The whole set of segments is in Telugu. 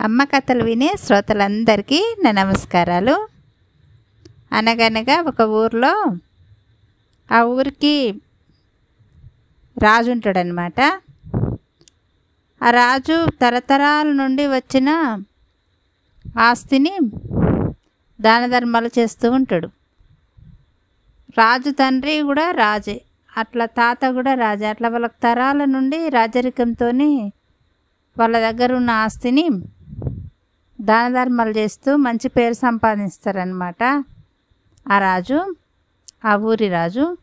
అమ్మ కథలు వినే శ్రోతలందరికీ నా నమస్కారాలు. అనగనగా ఒక ఊర్లో ఆ ఊరికి రాజు ఉంటాడనమాట ఆ రాజు తరతరాల నుండి వచ్చిన ఆస్తిని దాన ధర్మాలు చేస్తూ ఉంటాడు. రాజు తండ్రి కూడా రాజే. అట్లా తాత కూడా రాజే. అట్లా వాళ్ళ తరాల నుండి రాజరికంతో వాళ్ళ దగ్గర ఉన్న ఆస్తిని దాన ధర్మాలు చేస్తూ మంచి పేరు సంపాదిస్తారనమాట ఆ రాజు ఆ ఊరి రాజు.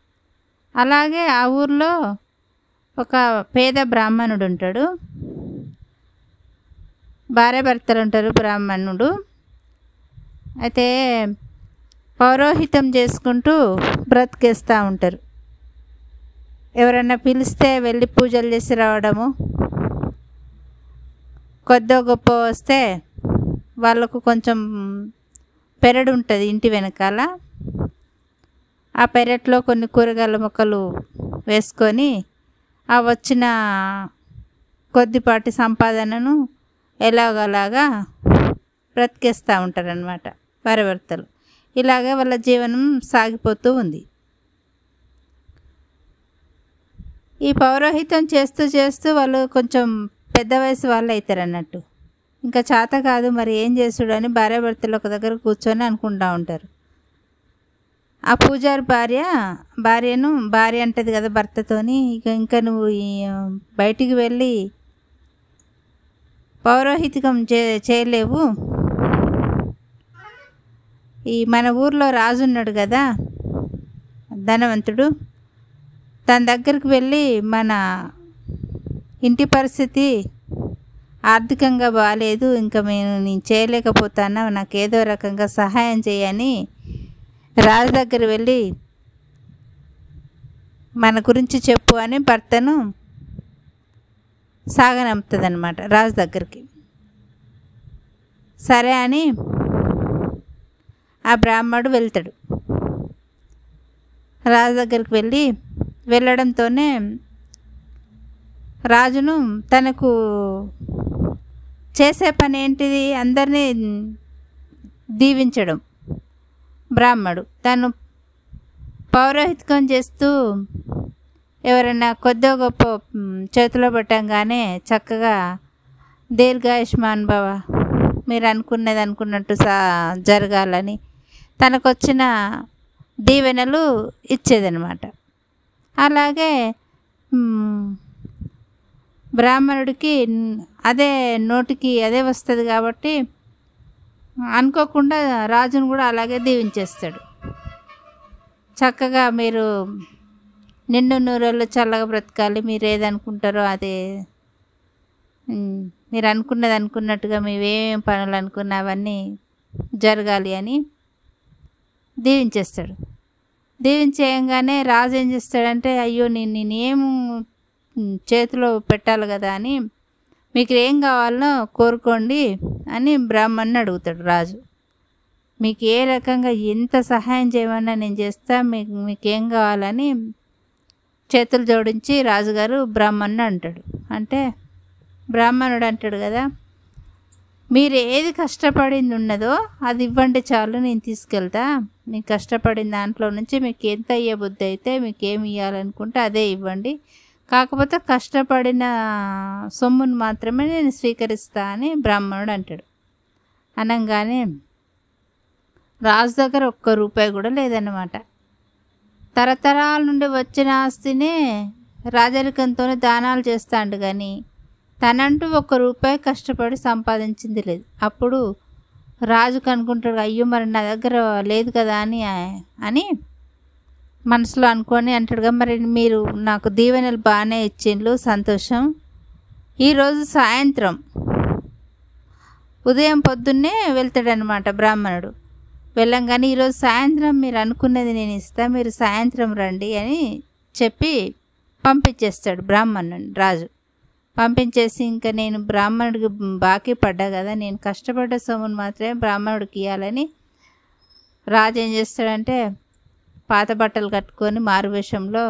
అలాగే ఆ ఊర్లో ఒక పేద బ్రాహ్మణుడు ఉంటాడు. భార్య భర్తలు ఉంటారు బ్రాహ్మణుడు. అయితే పౌరోహితం చేసుకుంటూ బ్రతికేస్తూ ఉంటారు. ఎవరన్నా పిలిస్తే వెళ్ళి పూజలు చేసి రావడము. కొద్దో గొప్ప వస్తే వాళ్ళకు కొంచెం పెరడు ఉంటుంది ఇంటి వెనకాల. ఆ పెరట్లో కొన్ని కూరగాయల మొక్కలు వేసుకొని ఆ వచ్చిన కొద్దిపాటి సంపాదనను ఎలాగోలాగా బ్రతికేస్తూ ఉంటారనమాట భార్యభర్తలు ఇలాగే వాళ్ళ జీవనం సాగిపోతూ ఉంది. ఈ పౌరోహితం చేస్తూ చేస్తూ వాళ్ళు కొంచెం పెద్ద వయసు వాళ్ళు అవుతారు అన్నట్టు ఇంకా చేత కాదు మరి ఏం చేస్తాడు అని భార్య భర్తలు ఒక దగ్గర కూర్చొని అనుకుంటూ ఉంటారు. ఆ పూజారి భార్య భార్యను భార్య అంటది కదా భర్తతోని ఇక ఇంకా నువ్వు బయటికి వెళ్ళి పౌరోహితికం చే చేయలేవు. ఈ మన ఊర్లో రాజు ఉన్నాడు కదా ధనవంతుడు. తన దగ్గరికి వెళ్ళి మన ఇంటి పరిస్థితి ఆర్థికంగా బాగాలేదు ఇంకా మేము నేను చేయలేకపోతాను నాకు ఏదో రకంగా సహాయం చేయని రాజు దగ్గర వెళ్ళి మన గురించి చెప్పు అని భర్తను సాగనంపుతుంది రాజు దగ్గరికి. సరే అని ఆ బ్రాహ్మడు వెళ్తాడు. రాజు దగ్గరికి వెళ్ళి వెళ్ళడంతోనే రాజును తనకు చేసే పని ఏంటిది అందరినీ దీవించడం. బ్రాహ్మడు తను పౌరోహిత్కం చేస్తూ ఎవరైనా కొద్దో గొప్ప చేతిలో పెట్టంగానే చక్కగా దీర్ఘాయుష్మాన్ భవ మీరు అనుకున్నది అనుకున్నట్టు సా జరగాలని తనకు వచ్చిన దీవెనలు ఇచ్చేదనమాట అలాగే బ్రాహ్మణుడికి అదే నోటికి అదే వస్తుంది కాబట్టి అనుకోకుండా రాజును కూడా అలాగే దీవించేస్తాడు. చక్కగా మీరు నిండు నూరెళ్ళు చల్లగా బ్రతకాలి మీరు ఏదనుకుంటారో అదే. మీరు అనుకున్నది అనుకున్నట్టుగా మేమేం పనులు అనుకున్న అవన్నీ జరగాలి అని దీవించేస్తాడు. దీవించేయంగానే రాజు ఏం చేస్తాడంటే అయ్యో నేను నేనేం చేతిలో పెట్టాలి కదా అని మీకు ఏం కావాలనో కోరుకోండి అని బ్రాహ్మణ్ని అడుగుతాడు రాజు. మీకు ఏ రకంగా ఎంత సహాయం చేయమన్నా నేను చేస్తా మీకు మీకేం కావాలని చేతులు జోడించి రాజుగారు బ్రాహ్మణ్ణి అంటాడు. అంటే బ్రాహ్మణుడు అంటాడు కదా మీరు ఏది కష్టపడింది ఉన్నదో అది ఇవ్వండి చాలు నేను తీసుకెళ్తా. మీకు కష్టపడిన దాంట్లో నుంచి మీకు ఎంత అయ్యే బుద్ధి అయితే మీకు ఏమి ఇవ్వాలనుకుంటే అదే ఇవ్వండి. కాకపోతే కష్టపడిన సొమ్మును మాత్రమే నేను స్వీకరిస్తా అని బ్రాహ్మణుడు అంటాడు. అనగానే రాజు దగ్గర ఒక్క రూపాయి కూడా లేదన్నమాట. తరతరాల నుండి వచ్చిన ఆస్తినే రాజరికంతోనే దానాలు చేస్తాడు కానీ తనంటూ ఒక్క రూపాయి కష్టపడి సంపాదించింది లేదు. అప్పుడు రాజు కనుక్కుంటాడు అయ్యో మరి నా దగ్గర లేదు కదా అని అని మనసులో అనుకొని అంటాడుగా మరి మీరు నాకు దీవెనలు బాగానే ఇచ్చిండ్రు సంతోషం. ఈరోజు సాయంత్రం ఉదయం పొద్దున్నే వెళ్తాడనమాట బ్రాహ్మణుడు. వెళ్ళంగానే ఈరోజు సాయంత్రం మీరు అనుకున్నది నేను ఇస్తా మీరు సాయంత్రం రండి అని చెప్పి పంపించేస్తాడు బ్రాహ్మణుని రాజు. పంపించేసి ఇంకా నేను బ్రాహ్మణుడికి బాకీ పడ్డా కదా నేను కష్టపడ్డ సొమ్మును మాత్రమే బ్రాహ్మణుడికి ఇవ్వాలని రాజు ఏం చేస్తాడంటే పాత బట్టలు కట్టుకొని మారువేషంలో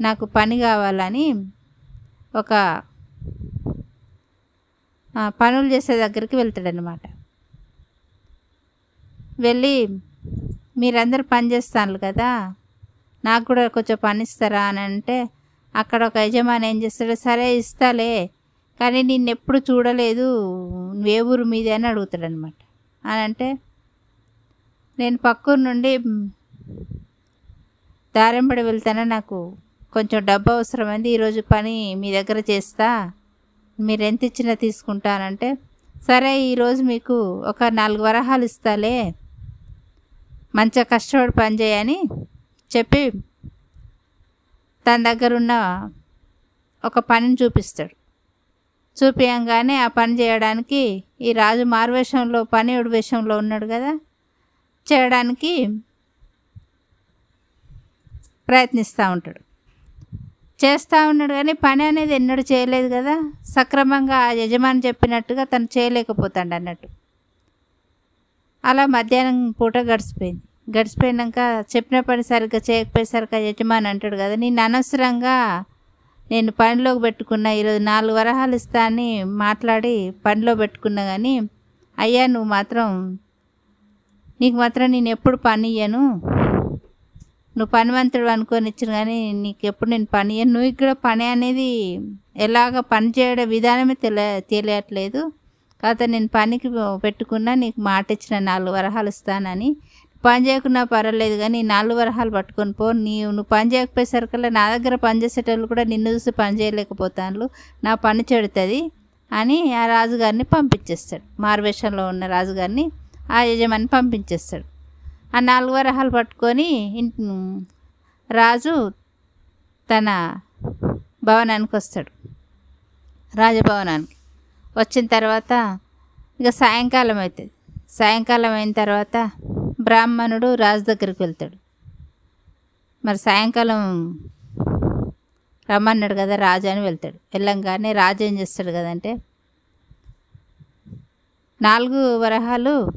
నాకు పని కావాలని ఒక పనులు చేసే దగ్గరికి వెళ్తాడనమాట వెళ్ళి మీరందరూ పని చేస్తాను కదా నాకు కూడా కొంచెం పని ఇస్తారా అని అంటే అక్కడ ఒక యజమాని ఏం చేస్తాడు సరే ఇస్తాలే కానీ నిన్ను ఎప్పుడు చూడలేదు నువ్వు ఏ ఊరు మీదే అని అడుగుతాడనమాట అని అంటే నేను పక్కూరు నుండి దారంపడి వెళ్తానే నాకు కొంచెం డబ్బు అవసరమైంది. ఈరోజు పని మీ దగ్గర చేస్తా. మీరు ఎంత ఇచ్చినా తీసుకుంటానంటే సరే ఈరోజు మీకు ఒక నాలుగు వరహాలు ఇస్తాలే. మంచిగా కష్టపడి పని చేయని చెప్పి తన దగ్గర ఉన్న ఒక పనిని చూపిస్తాడు. చూపించగానే ఆ పని చేయడానికి ఈ రాజు మారువేషంలో పని వేషంలో ఉన్నాడు కదా. చేయడానికి ప్రయత్నిస్తూ ఉంటాడు. చేస్తూ ఉన్నాడు కానీ పని అనేది ఎన్నడూ చేయలేదు కదా. సక్రమంగా ఆ యజమాని చెప్పినట్టుగా తను చేయలేకపోతాడు అన్నట్టు. అలా మధ్యాహ్నం పూట గడిచిపోయింది. గడిచిపోయినాక చెప్పిన పని సరిగ్గా చేయకపోయేసరికి ఆ యజమాని అంటాడు కదా నేను అనవసరంగా నేను పనిలోకి పెట్టుకున్నా ఈరోజు నాలుగు వరహాలు ఇస్తా అని మాట్లాడి పనిలో పెట్టుకున్నా కానీ అయ్యా నువ్వు మాత్రం నీకు మాత్రం నేను ఎప్పుడు పని ఇయ్యను. నువ్వు పనివంతుడు అనుకొని ఇచ్చిన కానీ నీకు ఎప్పుడు నేను పని నువ్వు ఇక్కడ పని అనేది ఎలాగ పని చేయడం విధానమే తెలియ తెలియట్లేదు. కాకపోతే నేను పనికి పెట్టుకున్నా నీకు మాట ఇచ్చిన నాలుగు వరహాలు ఇస్తానని. పని చేయకున్నా పర్వాలేదు కానీ నాలుగు వరహాలు పట్టుకొని పో. నీవు నువ్వు పని చేయకపోయేసరికల్లా నా దగ్గర పని చేసేటోళ్ళు కూడా నిన్ను చూసి పని చేయలేకపోతాను నా పని చెడుతుంది అని ఆ రాజుగారిని పంపించేస్తాడు. మారువేషంలో ఉన్న రాజుగారిని ఆ యజమాని పంపించేస్తాడు. ఆ నాలుగు వరహాలు పట్టుకొని ఇంటి రాజు తన భవనానికి వస్తాడు. రాజభవనానికి. వచ్చిన తర్వాత ఇక సాయంకాలం అవుతుంది. సాయంకాలం అయిన తర్వాత బ్రాహ్మణుడు రాజు దగ్గరికి వెళ్తాడు. మరి సాయంకాలం రమ్మన్నాడు కదా రాజు అని వెళ్తాడు. వెళ్ళంగానే రాజు ఏం చేస్తాడు కదంటే నాలుగు వరహాలు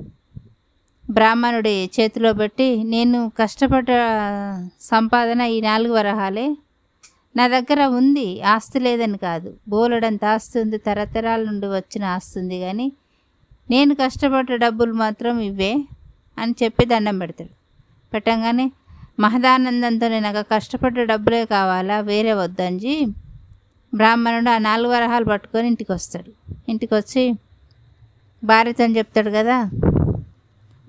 బ్రాహ్మణుడి చేతిలో పెట్టి నేను కష్టపడ్డ సంపాదన ఈ నాలుగు వరహాలే. నా దగ్గర ఉంది ఆస్తి లేదని కాదు. బోలెడంత ఆస్తి ఉంది తరతరాల నుండి వచ్చిన ఆస్తి ఉంది కానీ నేను కష్టపడ్డ డబ్బులు మాత్రం ఇవే అని చెప్పి దండం పెడతాడు. పెట్టంగానే మహదానందంతో నాకు కష్టపడ్డ డబ్బులే కావాలా? వేరే వద్దంజి బ్రాహ్మణుడు ఆ నాలుగు వరహాలు పట్టుకొని ఇంటికి వస్తాడు ఇంటికి వచ్చి భార్యతో చెప్తాడు కదా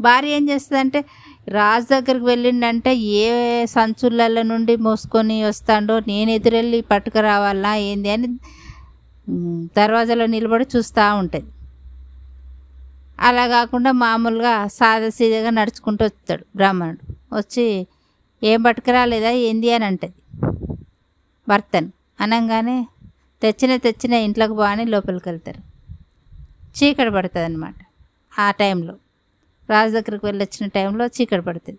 భార్య ఏం చేస్తుందంటే రాజు దగ్గరికి వెళ్ళిండంటే ఏ సంచులల నుండి మోసుకొని వస్తాడో నేను ఎదురెళ్ళి పట్టుకురావాలా ఏంది అని దర్వాజాలో నిలబడి చూస్తూ ఉంటుంది. అలా కాకుండా మామూలుగా సాదాసీదాగా నడుచుకుంటూ వస్తాడు బ్రాహ్మణుడు. వచ్చి ఏం పట్టుకురాలేదా? ఏంది? అని అంటది భర్తను. అనగానే తెచ్చిన తెచ్చిన ఇంట్లోకి బాగానే లోపలికి వెళ్తారు. చీకటి పడుతుంది అనమాట ఆ టైంలో. రాజు దగ్గరికి వెళ్ళొచ్చిన టైంలో చీకటి పడుతుంది.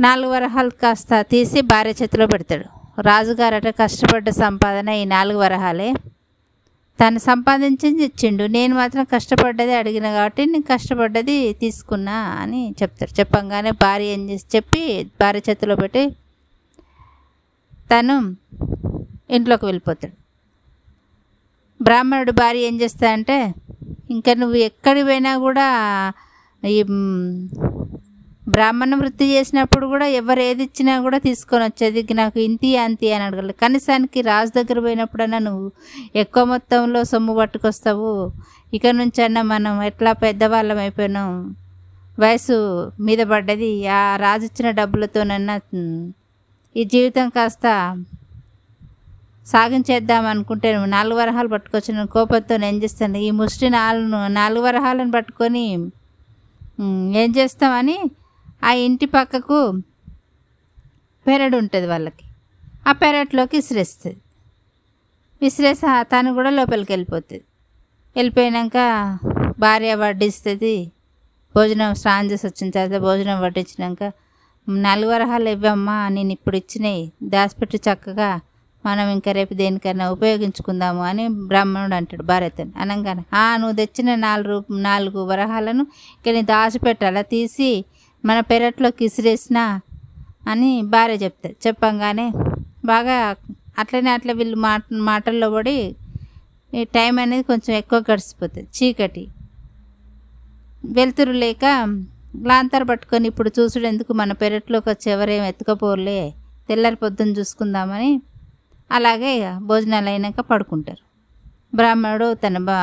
నాలుగు వరహాలు కాస్త తీసి భార్య చేతిలో పెడతాడు. రాజుగారట కష్టపడ్డ సంపాదన ఈ నాలుగు వరహాలే. తను సంపాదించింది ఇచ్చిండు. నేను మాత్రం కష్టపడ్డది అడిగిన కాబట్టి నేను కష్టపడ్డది తీసుకున్నా అని చెప్తాడు. చెప్పంగానే భార్య ఏం చేసి చెప్పి భార్య చేతిలో పెట్టి తను ఇంట్లోకి వెళ్ళిపోతాడు. బ్రాహ్మణుడు భార్య ఏం చేస్తాడంటే ఇంకా నువ్వు ఎక్కడికి పోయినా కూడా ఈ బ్రాహ్మణ వృత్తి చేసినప్పుడు కూడా ఎవరు ఏది ఇచ్చినా కూడా తీసుకొని వచ్చేది. నాకు ఇంతి అంతి అని అడగలేదు కనీసానికి రాజు దగ్గర పోయినప్పుడన్నా నువ్వు ఎక్కువ మొత్తంలో సొమ్ము పట్టుకొస్తావు. ఇక నుంచన్నా మనం ఎట్లా పెద్దవాళ్ళం అయిపోయినాం. వయసు మీద పడ్డది. ఆ రాజు ఇచ్చిన డబ్బులతోనన్నా ఈ జీవితం కాస్త సాగించేద్దాం అనుకుంటే నాలుగు వరహాలు పట్టుకొచ్చిన కోపంతో ఏం చేస్తాను? ఈ ముష్టి నాలుగు నాలుగు వరహాలను పట్టుకొని ఏం చేస్తామని ఆ ఇంటి పక్కకు పెరడు ఉంటుంది వాళ్ళకి. ఆ పెరట్లోకి విసిరేస్తుంది. విసిరేసి తను కూడా లోపలికి వెళ్ళిపోతుంది. వెళ్ళిపోయినాక భార్య వడ్డిస్తుంది. భోజనం స్నానం చేసి వచ్చిన తర్వాత భోజనం వడ్డించినాక నాలుగు వరహాలు ఇవ్వమ్మా నేను ఇప్పుడు ఇచ్చినాయి దాచిపెట్టి చక్కగా మనం ఇంకా రేపు దేనికైనా ఉపయోగించుకుందాము అని బ్రాహ్మణుడు అంటాడు భార్యతని అనగానే "ఆ, నువ్వు తెచ్చిన నాలుగు నాలుగు వరహాలను ఇక్కడ నీ దాచిపెట్టాలా తీసి మన పెరట్లోకి ఇసిరేసినా అని భార్య చెప్తారు చెప్పంగానే బాగా అట్లనే అట్లా వీళ్ళు మాట మాటల్లో పడి ఈ టైం అనేది కొంచెం ఎక్కువ గడిచిపోతుంది. చీకటి. వెలుతురు లేక లాంతర్ పట్టుకొని ఇప్పుడు చూసుడు ఎందుకు మన పెరట్లోకి వచ్చి ఎవరేం ఎత్తుకపోలే తెల్లారి పొద్దున్న చూసుకుందామని అలాగే ఇక భోజనాలు అయినాక పడుకుంటారు. బ్రాహ్మణుడు తన బా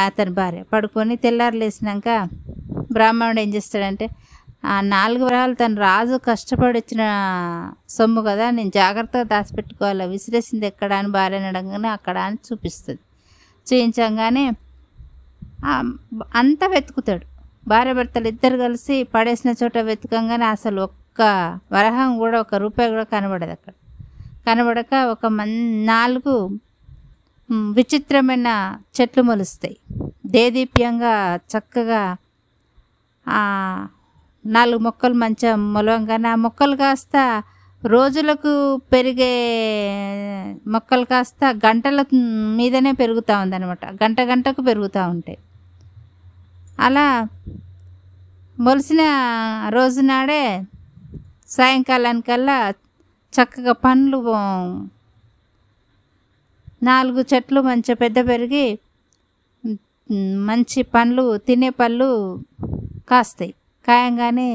అతని భార్య పడుకొని తెల్లారు లేచినాక బ్రాహ్మణుడు ఏం చేస్తాడంటే ఆ నాలుగు వరాలు తను రాజు కష్టపడి వచ్చిన సొమ్ము కదా నేను జాగ్రత్తగా దాచిపెట్టుకోవాలి విసిరేసింది ఎక్కడ అని భార్య అనడంగానే అక్కడ అని చూపిస్తుంది. చూపించగానే అంతా వెతుకుతాడు. భార్య భర్తలు ఇద్దరు కలిసి పడేసిన చోట వెతకంగానే అసలు ఒక్క వరహం కూడా ఒక రూపాయి కూడా కనబడదు అక్కడ. కనబడక ఒక మన్ నాలుగు విచిత్రమైన చెట్లు మొలుస్తాయి. దేదీప్యంగా చక్కగా నాలుగు మొక్కలు మంచిగా మొలవంగానే ఆ మొక్కలు కాస్త రోజులకు పెరిగే మొక్కలు కాస్త గంటల మీదనే పెరుగుతూ ఉందన్నమాట. గంట గంటకు పెరుగుతూ ఉంటాయి. అలా మొలిసిన రోజు నాడే సాయంకాలానికల్లా చక్కగా పండ్లు నాలుగు చెట్లు మంచిగా పెద్ద పెరిగి మంచి పండ్లు తినే పళ్ళు కాస్తాయి. కాయంగానే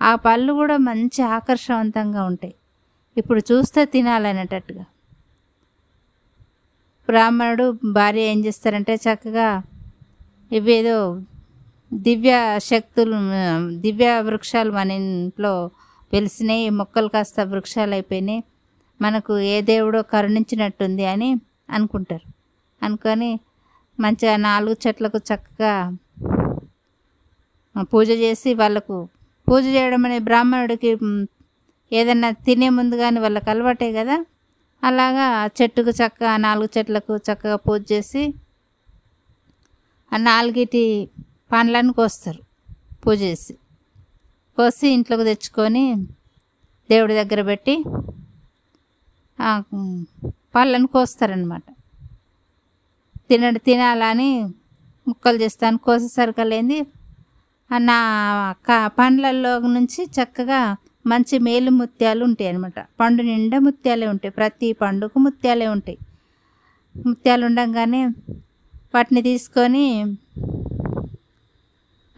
ఆ పళ్ళు కూడా మంచి ఆకర్షవంతంగా ఉంటాయి. ఇప్పుడు చూస్తే తినాలనేటట్టుగా. బ్రాహ్మణుడు భార్య ఏం చేస్తారంటే చక్కగా ఇవేదో దివ్య శక్తులు దివ్య వృక్షాలు మన ఇంట్లో వెలిసినాయి మొక్కలు కాస్త వృక్షాలు అయిపోయినాయి మనకు ఏ దేవుడో కరుణించినట్టుంది అని అనుకుంటారు. అనుకొని మంచిగా నాలుగు చెట్లకు చక్కగా పూజ చేసి వాళ్ళకు పూజ చేయడం అనే బ్రాహ్మణుడికి ఏదన్నా తినే ముందు కానీ వాళ్ళకి అలవాటే కదా. అలాగా ఆ చెట్టుకు చక్కగా నాలుగు చెట్లకు చక్కగా పూజ చేసి ఆ నాలుగిటి పండ్లను కోస్తారు. పూజ చేసి. కోసి ఇంట్లోకి తెచ్చుకొని దేవుడి దగ్గర పెట్టి పళ్ళను కోస్తారనమాట తినడు తినాలని ముక్కలు చేస్తాను. కోసేసరికి లేని నా క పండ్లల్లో నుంచి చక్కగా మంచి మేలు ముత్యాలు ఉంటాయి అనమాట పండు నిండా ముత్యాలే ఉంటాయి. ప్రతి పండుకు ముత్యాలే ఉంటాయి. ముత్యాలు ఉండగానే వాటిని తీసుకొని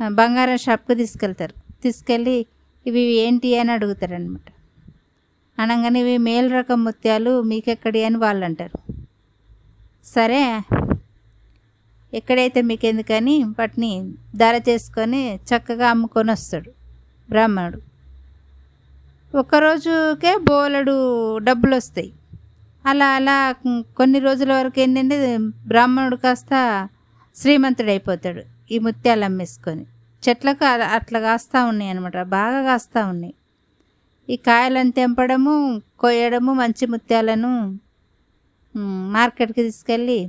బంగారం షాప్కి తీసుకెళ్తారు. తీసుకెళ్ళి ఇవి ఏంటి అని అడుగుతారనమాట అనగానే ఇవి మేలు రకం ముత్యాలు మీకెక్కడి అని వాళ్ళు అంటారు సరే ఎక్కడైతే మీకు ఎందుకని వాటిని ధర చేసుకొని చక్కగా అమ్ముకొని వస్తాడు బ్రాహ్మణుడు. ఒక్కరోజుకే బోలెడు డబ్బులు వస్తాయి. అలా అలా కొన్ని రోజుల వరకు ఏంటంటే బ్రాహ్మణుడు కాస్త శ్రీమంతుడు అయిపోతాడు ఈ ముత్యాలు అమ్మేసుకొని. చెట్లకు అట్లా కాస్తూ ఉన్నాయి అనమాట బాగా కాస్తూ ఉన్నాయి. ఈ కాయలను తెంపడము కొయ్యడము మంచి ముత్యాలను మార్కెట్కి తీసుకెళ్ళి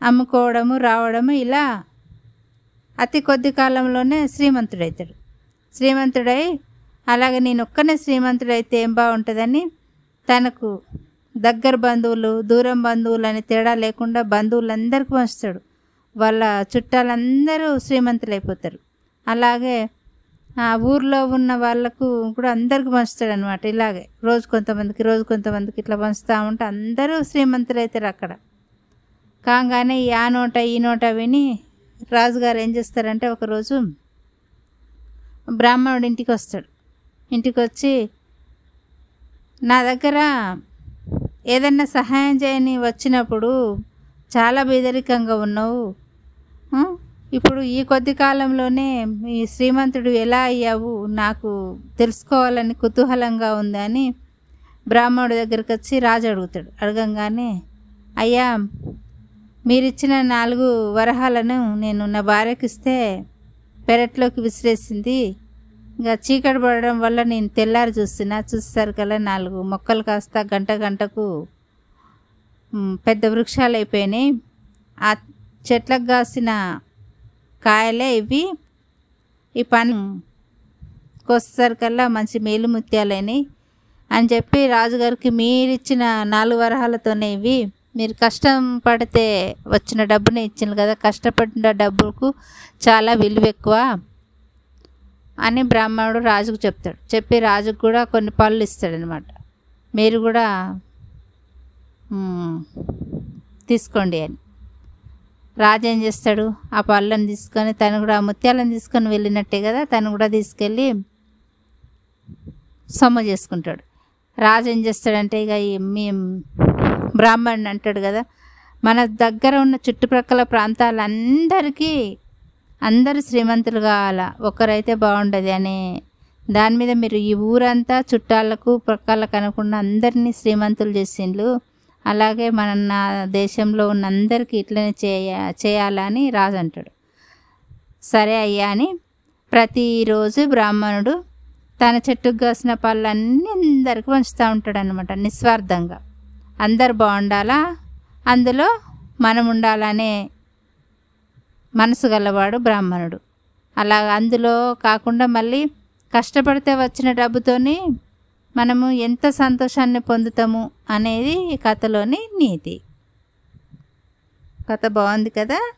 అమ్ముకోవడము రావడము ఇలా అతి కొద్ది కాలంలోనే శ్రీమంతుడవుతాడు శ్రీమంతుడై అలాగే నేను ఒక్కనే శ్రీమంతుడైతే ఏం బాగుంటుందని తనకు దగ్గర బంధువులు దూరం బంధువులు అని తేడా లేకుండా బంధువులందరికీ పంచుతాడు. వాళ్ళ చుట్టాలందరూ శ్రీమంతులైపోతారు. అలాగే ఆ ఊర్లో ఉన్న వాళ్ళకు కూడా అందరికి పంచుతాడు అనమాట ఇలాగే రోజు కొంతమందికి రోజు కొంతమందికి ఇట్లా పంచుతూ ఉంటే అందరూ శ్రీమంతులు అవుతారు అక్కడ. కాగానే ఈ ఆ నోట ఈ నోట విని రాజుగారు ఏం చేస్తారంటే ఒకరోజు బ్రాహ్మణుడు ఇంటికి వస్తాడు ఇంటికి వచ్చి నా దగ్గర ఏదన్నా సహాయం చేయని వచ్చినప్పుడు చాలా బేదరికంగా ఉన్నావు. ఇప్పుడు ఈ కొద్ది కాలంలోనే ఈ శ్రీమంతుడు ఎలా అయ్యావు? నాకు తెలుసుకోవాలని కుతూహలంగా ఉందని బ్రాహ్మణుడి దగ్గరికి వచ్చి రాజు అడుగుతాడు. అడగంగానే అయ్యా మీరిచ్చిన నాలుగు వరహాలను నేను నా భార్యకి ఇస్తే పెరట్లోకి విసిరేసింది. ఇంకా చీకటి పడడం వల్ల నేను తెల్లారి చూస్తున్నా. చూసేసరికల్లా నాలుగు మొక్కలు కాస్త గంట గంటకు పెద్ద వృక్షాలు అయిపోయినాయి ఆ చెట్లకు కాసిన కాయలే ఇవి. ఈ పని కోసేసరికల్లా మంచి మేలు ముత్యాలని అని చెప్పి రాజుగారికి మీరిచ్చిన నాలుగు వరహాలతోనే ఇవి. మీరు కష్టం పడితే వచ్చిన డబ్బునే ఇచ్చింది కదా కష్టపడిన డబ్బుకు చాలా విలువ ఎక్కువ అని బ్రాహ్మణుడు రాజుకు చెప్తాడు. చెప్పి రాజుకు కూడా కొన్ని పళ్ళు ఇస్తాడనమాట మీరు కూడా తీసుకోండి అని. రాజు ఏం చేస్తాడు? ఆ పళ్ళని తీసుకొని తను కూడా ఆ ముత్యాలను తీసుకొని వెళ్ళినట్టే కదా తను కూడా తీసుకెళ్ళి సొమ్ము చేసుకుంటాడు. రాజు ఏం చేస్తాడంటే ఇక మీ బ్రాహ్మణుని అంటాడు కదా మన దగ్గర ఉన్న చుట్టుప్రక్కల ప్రాంతాలందరికీ అందరూ శ్రీమంతులు కావాలా? ఒకరైతే బాగుండదు అనే దాని మీద మీరు ఈ ఊరంతా చుట్టాలకు ప్రక్కలకు అనకుండా అందరినీ శ్రీమంతులు చేసిండ్రు అలాగే మన నా దేశంలో ఉన్న అందరికీ ఇట్లనే చేయ చేయాలని రాజు అంటాడు. సరే అయ్యా అని ప్రతిరోజు బ్రాహ్మణుడు తన చెట్టుకు కాసిన పళ్ళన్నీ అందరికీ పంచుతూ ఉంటాడు అనమాట నిస్వార్థంగా. అందరు బాగుండాలా? అందులో మనం ఉండాలనే మనసు గలవాడు బ్రాహ్మణుడు. అలా అందులో కాకుండా మళ్ళీ కష్టపడితే వచ్చిన డబ్బుతోని మనము ఎంత సంతోషాన్ని పొందుతాము అనేది కథలోని నీతి. కథ బాగుంది కదా?